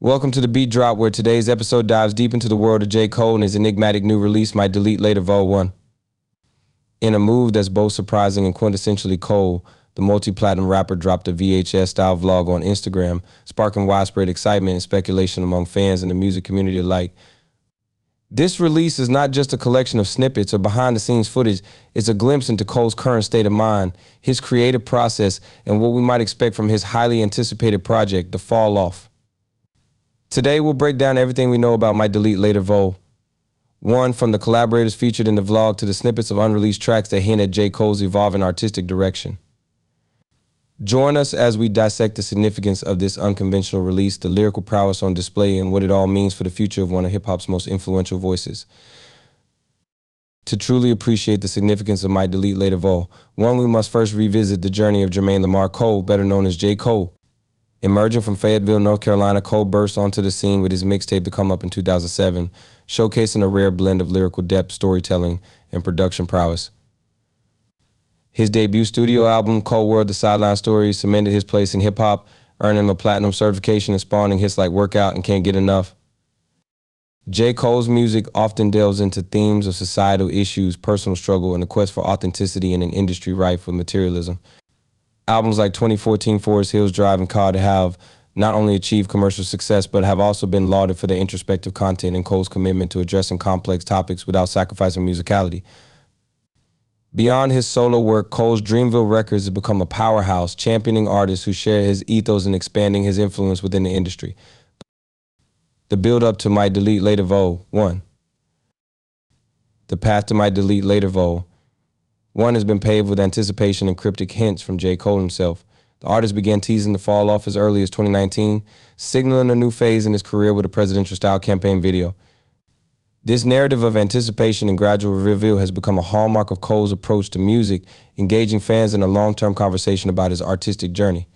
Welcome to the Beat Drop, where today's episode dives deep into the world of J. Cole and his enigmatic new release, Might Delete Later Vol 1. In a move that's both surprising and quintessentially Cole, the multi platinum rapper dropped a VHS style vlog on Instagram, sparking widespread excitement and speculation among fans and the music community alike. This release is not just a collection of snippets or behind the scenes footage, it's a glimpse into Cole's current state of mind, his creative process, and what we might expect from his highly anticipated project, The Fall Off. Today, we'll break down everything we know about Might Delete Later Vol. One, from the collaborators featured in the vlog to the snippets of unreleased tracks that hint at J. Cole's evolving artistic direction. Join us as we dissect the significance of this unconventional release, the lyrical prowess on display, and what it all means for the future of one of hip hop's most influential voices. To truly appreciate the significance of might Delete Later Vol, one, we must first revisit the journey of Jermaine Lamar Cole, better known as J. Cole. Emerging from Fayetteville, North Carolina, Cole burst onto the scene with his mixtape The Come Up in 2007, showcasing a rare blend of lyrical depth, storytelling, and production prowess. His debut studio album, Cole World The Sideline Story, cemented his place in hip hop, earning a platinum certification and spawning hits like Workout and Can't Get Enough. J. Cole's music often delves into themes of societal issues, personal struggle, and the quest for authenticity in an industry rife with materialism albums like 2014 Forest Hills Drive and Called have not only achieved commercial success, but have also been lauded for their introspective content and Cole's commitment to addressing complex topics without sacrificing musicality. Beyond his solo work, Cole's Dreamville Records has become a powerhouse, championing artists who share his ethos and expanding his influence within the industry. The build up to Might Delete Later Vol 1. The path to Might Delete Later Vol one has been paved with anticipation and cryptic hints from J. Cole himself. The artist began teasing the fall off as early as 2019, signaling a new phase in his career with a presidential style campaign video. This narrative of anticipation and gradual reveal has become a hallmark of Cole's approach to music, engaging fans in a long term conversation about his artistic journey.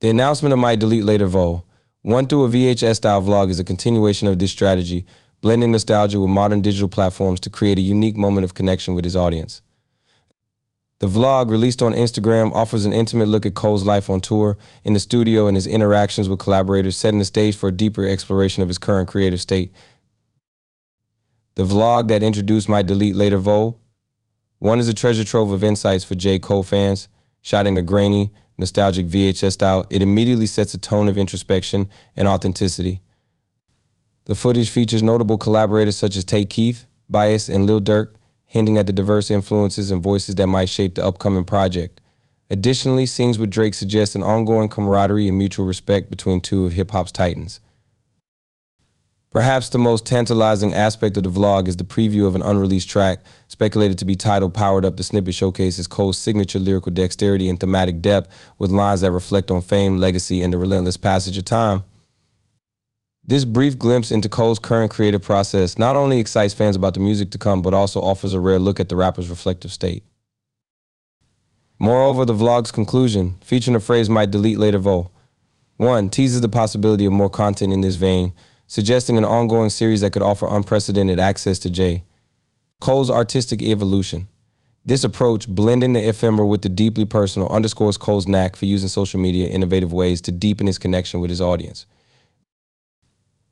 The announcement of Might Delete Later Vol, one through a VHS style vlog, is a continuation of this strategy, blending nostalgia with modern digital platforms to create a unique moment of connection with his audience. The vlog, released on Instagram, offers an intimate look at Cole's life on tour, in the studio, and his interactions with collaborators, setting the stage for a deeper exploration of his current creative state. The vlog that introduced might Delete Later Vol. One is a treasure trove of insights for J. Cole fans, shot in a grainy, nostalgic VHS style. It immediately sets a tone of introspection and authenticity. The footage features notable collaborators such as Tay Keith, Bas, and Lil Durk, hinting at the diverse influences and voices that might shape the upcoming project. Additionally, scenes with Drake suggest an ongoing camaraderie and mutual respect between two of hip hop's titans. Perhaps the most tantalizing aspect of the vlog is the preview of an unreleased track, speculated to be titled Powered Up. The snippet showcases Cole's signature lyrical dexterity and thematic depth with lines that reflect on fame, legacy, and the relentless passage of time. This brief glimpse into Cole's current creative process not only excites fans about the music to come, but also offers a rare look at the rapper's reflective state. Moreover, the vlog's conclusion, featuring a phrase might delete later vol. One, teases the possibility of more content in this vein, suggesting an ongoing series that could offer unprecedented access to J. Cole's artistic evolution. This approach, blending the ephemeral with the deeply personal, underscores Cole's knack for using social media in innovative ways to deepen his connection with his audience.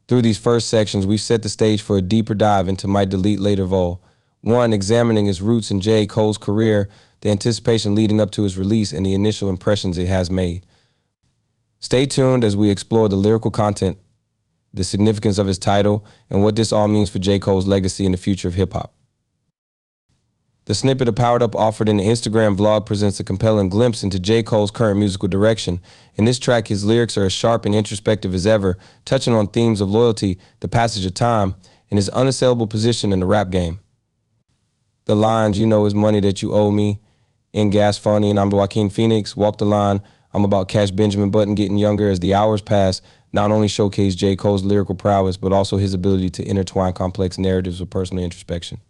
Through these first sections, we've set the stage for a deeper dive into might Delete Later Vol. One, examining his roots in J. Cole's career, the anticipation leading up to his release, and the initial impressions it has made. Stay tuned as we explore the lyrical content, the significance of his title, and what this all means for J. Cole's legacy in the future of hip hop. The snippet of Powered Up offered in the Instagram vlog presents a compelling glimpse into J. Cole's current musical direction. In this track, his lyrics are as sharp and introspective as ever, touching on themes of loyalty, the passage of time, and his unassailable position in the rap game. The lines, you know, is money that you owe me, in Gas Funny, and I'm Joaquin Phoenix, Walk the Line, I'm about Cash Benjamin Button getting younger as the hours pass, not only showcase J. Cole's lyrical prowess, but also his ability to intertwine complex narratives with personal introspection.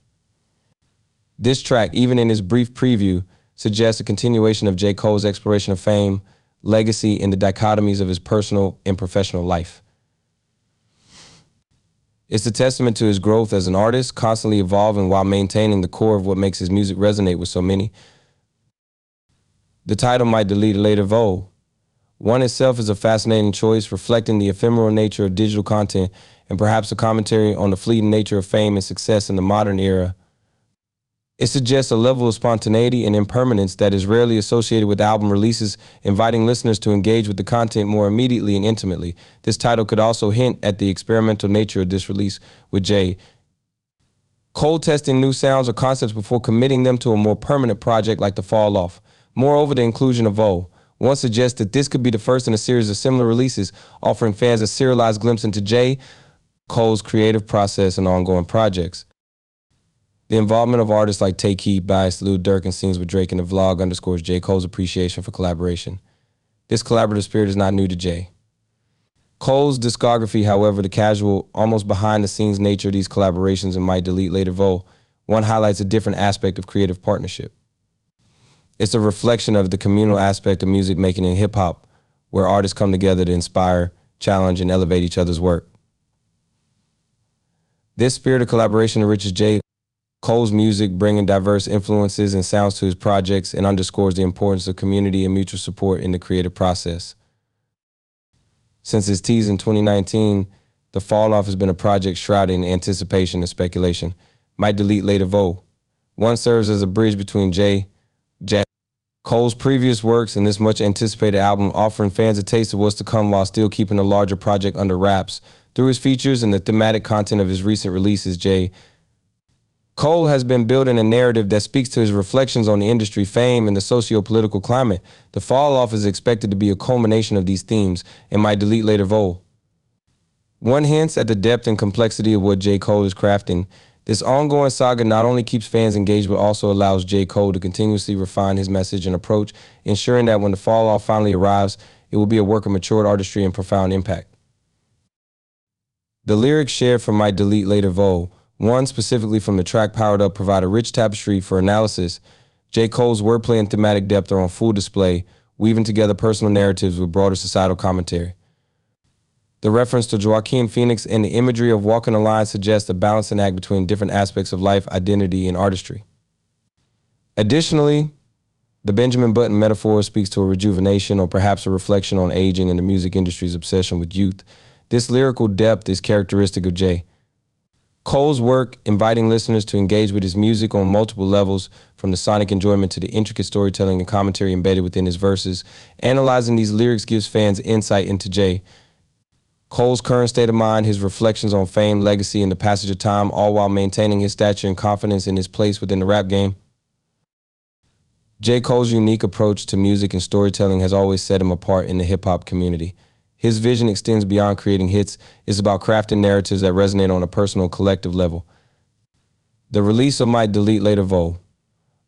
This track, even in its brief preview, suggests a continuation of J. Cole's exploration of fame, legacy, and the dichotomies of his personal and professional life. It's a testament to his growth as an artist, constantly evolving while maintaining the core of what makes his music resonate with so many. The title might delete a later vote. One itself is a fascinating choice, reflecting the ephemeral nature of digital content and perhaps a commentary on the fleeting nature of fame and success in the modern era. It suggests a level of spontaneity and impermanence that is rarely associated with album releases, inviting listeners to engage with the content more immediately and intimately. This title could also hint at the experimental nature of this release with J. Cole testing new sounds or concepts before committing them to a more permanent project like The Fall Off. Moreover, the inclusion of O. One suggests that this could be the first in a series of similar releases, offering fans a serialized glimpse into J. Cole's creative process and ongoing projects. The involvement of artists like Tay Keith, Bas, Lil Durk, and Sings with Drake in the vlog underscores J. Cole's appreciation for collaboration. This collaborative spirit is not new to J. Cole's discography, however, the casual, almost behind the scenes nature of these collaborations and might delete later Vo, one highlights a different aspect of creative partnership. It's a reflection of the communal aspect of music making in hip hop, where artists come together to inspire, challenge, and elevate each other's work. This spirit of collaboration enriches J. Cole's music, bringing diverse influences and sounds to his projects, and underscores the importance of community and mutual support in the creative process. Since his tease in 2019, The Fall Off has been a project shrouded in anticipation and speculation. Might delete later Vo. One serves as a bridge between J, Jack, Cole's previous works and this much anticipated album, offering fans a taste of what's to come while still keeping the larger project under wraps. Through his features and the thematic content of his recent releases, J Cole has been building a narrative that speaks to his reflections on the industry fame and the socio-political climate. The fall off is expected to be a culmination of these themes and might delete later Vol. One hints at the depth and complexity of what J. Cole is crafting. This ongoing saga not only keeps fans engaged, but also allows J. Cole to continuously refine his message and approach, ensuring that when the fall off finally arrives, it will be a work of matured artistry and profound impact. The lyrics shared from Might Delete Later Vol one specifically from the track Powered Up provide a rich tapestry for analysis. J. Cole's wordplay and thematic depth are on full display, weaving together personal narratives with broader societal commentary. The reference to Joaquin Phoenix and the imagery of walking a line suggests a balancing act between different aspects of life, identity, and artistry. Additionally, the Benjamin Button metaphor speaks to a rejuvenation or perhaps a reflection on aging and the music industry's obsession with youth. This lyrical depth is characteristic of J. Cole's work, inviting listeners to engage with his music on multiple levels, from the sonic enjoyment to the intricate storytelling and commentary embedded within his verses. Analyzing these lyrics gives fans insight into J. Cole's current state of mind, his reflections on fame, legacy, and the passage of time, all while maintaining his stature and confidence in his place within the rap game. J. Cole's unique approach to music and storytelling has always set him apart in the hip hop community. His vision extends beyond creating hits. It's about crafting narratives that resonate on a personal, collective level. The release of might Delete Later Vol,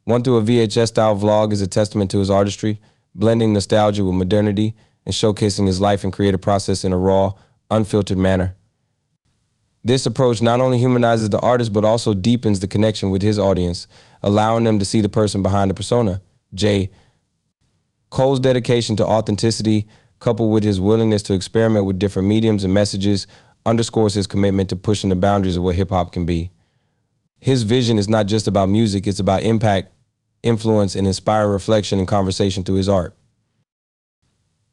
One through a VHS style vlog is a testament to his artistry, blending nostalgia with modernity and showcasing his life and creative process in a raw, unfiltered manner. This approach not only humanizes the artist but also deepens the connection with his audience, allowing them to see the person behind the persona. J. Cole's dedication to authenticity, coupled with his willingness to experiment with different mediums and messages, underscores his commitment to pushing the boundaries of what hip hop can be. His vision is not just about music, it's about impact, influence, and inspire reflection and conversation through his art.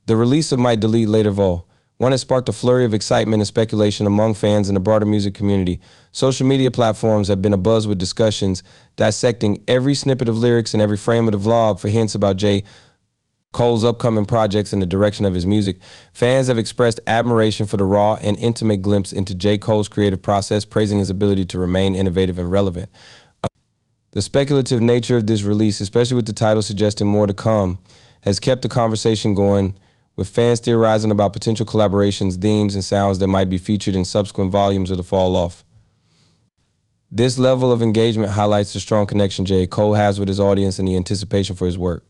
The release of Might Delete Later Vol. One has sparked a flurry of excitement and speculation among fans in the broader music community. Social media platforms have been abuzz with discussions dissecting every snippet of lyrics and every frame of the vlog for hints about J Cole's upcoming projects and the direction of his music, fans have expressed admiration for the raw and intimate glimpse into J. Cole's creative process, praising his ability to remain innovative and relevant. The speculative nature of this release, especially with the title suggesting more to come, has kept the conversation going, with fans theorizing about potential collaborations, themes, and sounds that might be featured in subsequent volumes of The Fall Off. This level of engagement highlights the strong connection J. Cole has with his audience and the anticipation for his work.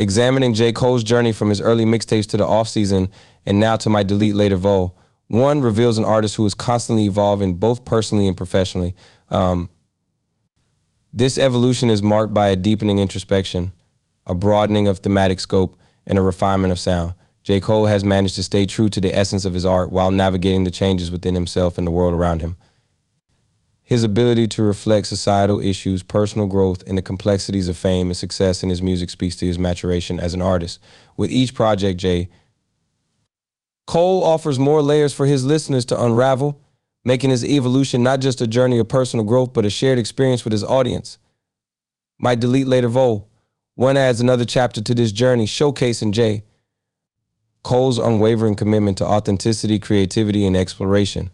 Examining J. Cole's journey from his early mixtapes to the offseason and now to might Delete Later Vo, one reveals an artist who is constantly evolving both personally and professionally. Um, this evolution is marked by a deepening introspection, a broadening of thematic scope, and a refinement of sound. J. Cole has managed to stay true to the essence of his art while navigating the changes within himself and the world around him. His ability to reflect societal issues, personal growth, and the complexities of fame and success in his music speaks to his maturation as an artist. With each project, J, Cole offers more layers for his listeners to unravel, making his evolution not just a journey of personal growth, but a shared experience with his audience. Might delete later Vol. One adds another chapter to this journey, showcasing J. Cole's unwavering commitment to authenticity, creativity, and exploration.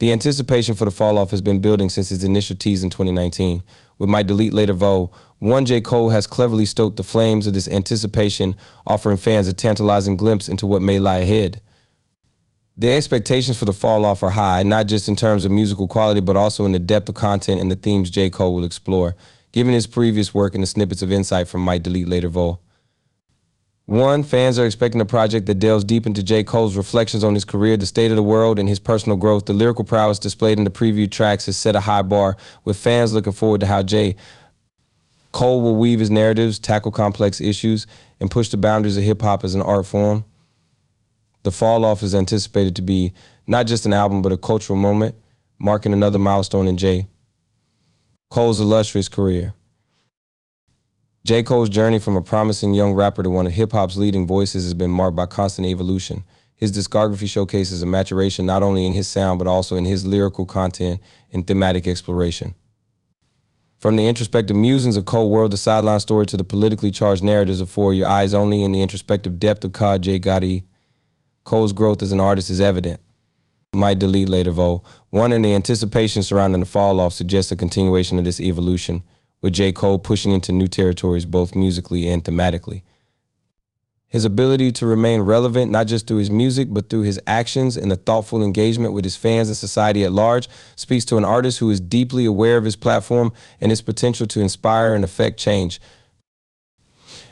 The anticipation for the fall off has been building since his initial tease in 2019. With Might Delete Later Vo, one J. Cole has cleverly stoked the flames of this anticipation, offering fans a tantalizing glimpse into what may lie ahead. The expectations for the fall off are high, not just in terms of musical quality, but also in the depth of content and the themes J. Cole will explore, given his previous work and the snippets of insight from Might Delete Later Vo. One, fans are expecting a project that delves deep into J. Cole's reflections on his career, the state of the world, and his personal growth. The lyrical prowess displayed in the preview tracks has set a high bar, with fans looking forward to how J. Cole will weave his narratives, tackle complex issues, and push the boundaries of hip hop as an art form. The Fall Off is anticipated to be not just an album, but a cultural moment, marking another milestone in J. Cole's illustrious career. J. Cole's journey from a promising young rapper to one of hip hop's leading voices has been marked by constant evolution. His discography showcases a maturation not only in his sound, but also in his lyrical content and thematic exploration. From the introspective musings of Cole World, the sideline story, to the politically charged narratives of For Your Eyes Only, and the introspective depth of Cod J. Gotti, Cole's growth as an artist is evident. Might delete later, though. One in the anticipation surrounding the fall off suggests a continuation of this evolution with J. Cole pushing into new territories both musically and thematically. His ability to remain relevant, not just through his music, but through his actions and the thoughtful engagement with his fans and society at large, speaks to an artist who is deeply aware of his platform and its potential to inspire and affect change.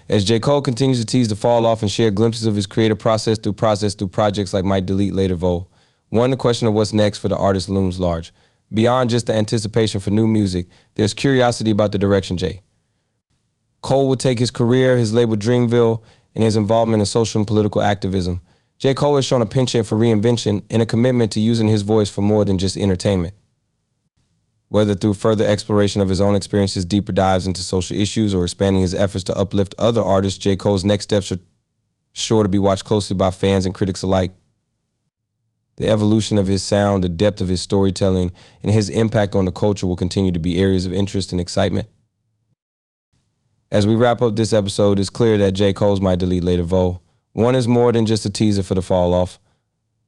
As J. Cole continues to tease the fall off and share glimpses of his creative process through process through projects like Might Delete Later Vol. one, the question of what's next for the artist looms large. Beyond just the anticipation for new music, there's curiosity about the direction J. Cole will take his career, his label Dreamville, and his involvement in social and political activism. J. Cole has shown a penchant for reinvention and a commitment to using his voice for more than just entertainment. Whether through further exploration of his own experiences, deeper dives into social issues, or expanding his efforts to uplift other artists, J. Cole's next steps are sure to be watched closely by fans and critics alike the evolution of his sound, the depth of his storytelling, and his impact on the culture will continue to be areas of interest and excitement. As we wrap up this episode, it's clear that J. Cole's might delete later Vol. One is more than just a teaser for the fall off.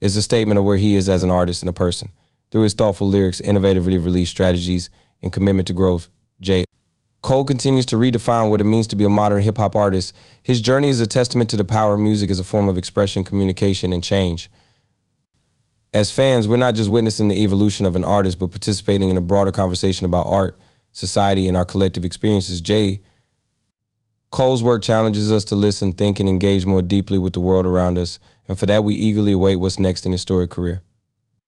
It's a statement of where he is as an artist and a person. Through his thoughtful lyrics, innovatively released strategies, and commitment to growth, J. Cole continues to redefine what it means to be a modern hip hop artist. His journey is a testament to the power of music as a form of expression, communication, and change as fans, we're not just witnessing the evolution of an artist, but participating in a broader conversation about art, society, and our collective experiences. J, Cole's work challenges us to listen, think, and engage more deeply with the world around us, and for that, we eagerly await what's next in his storied career.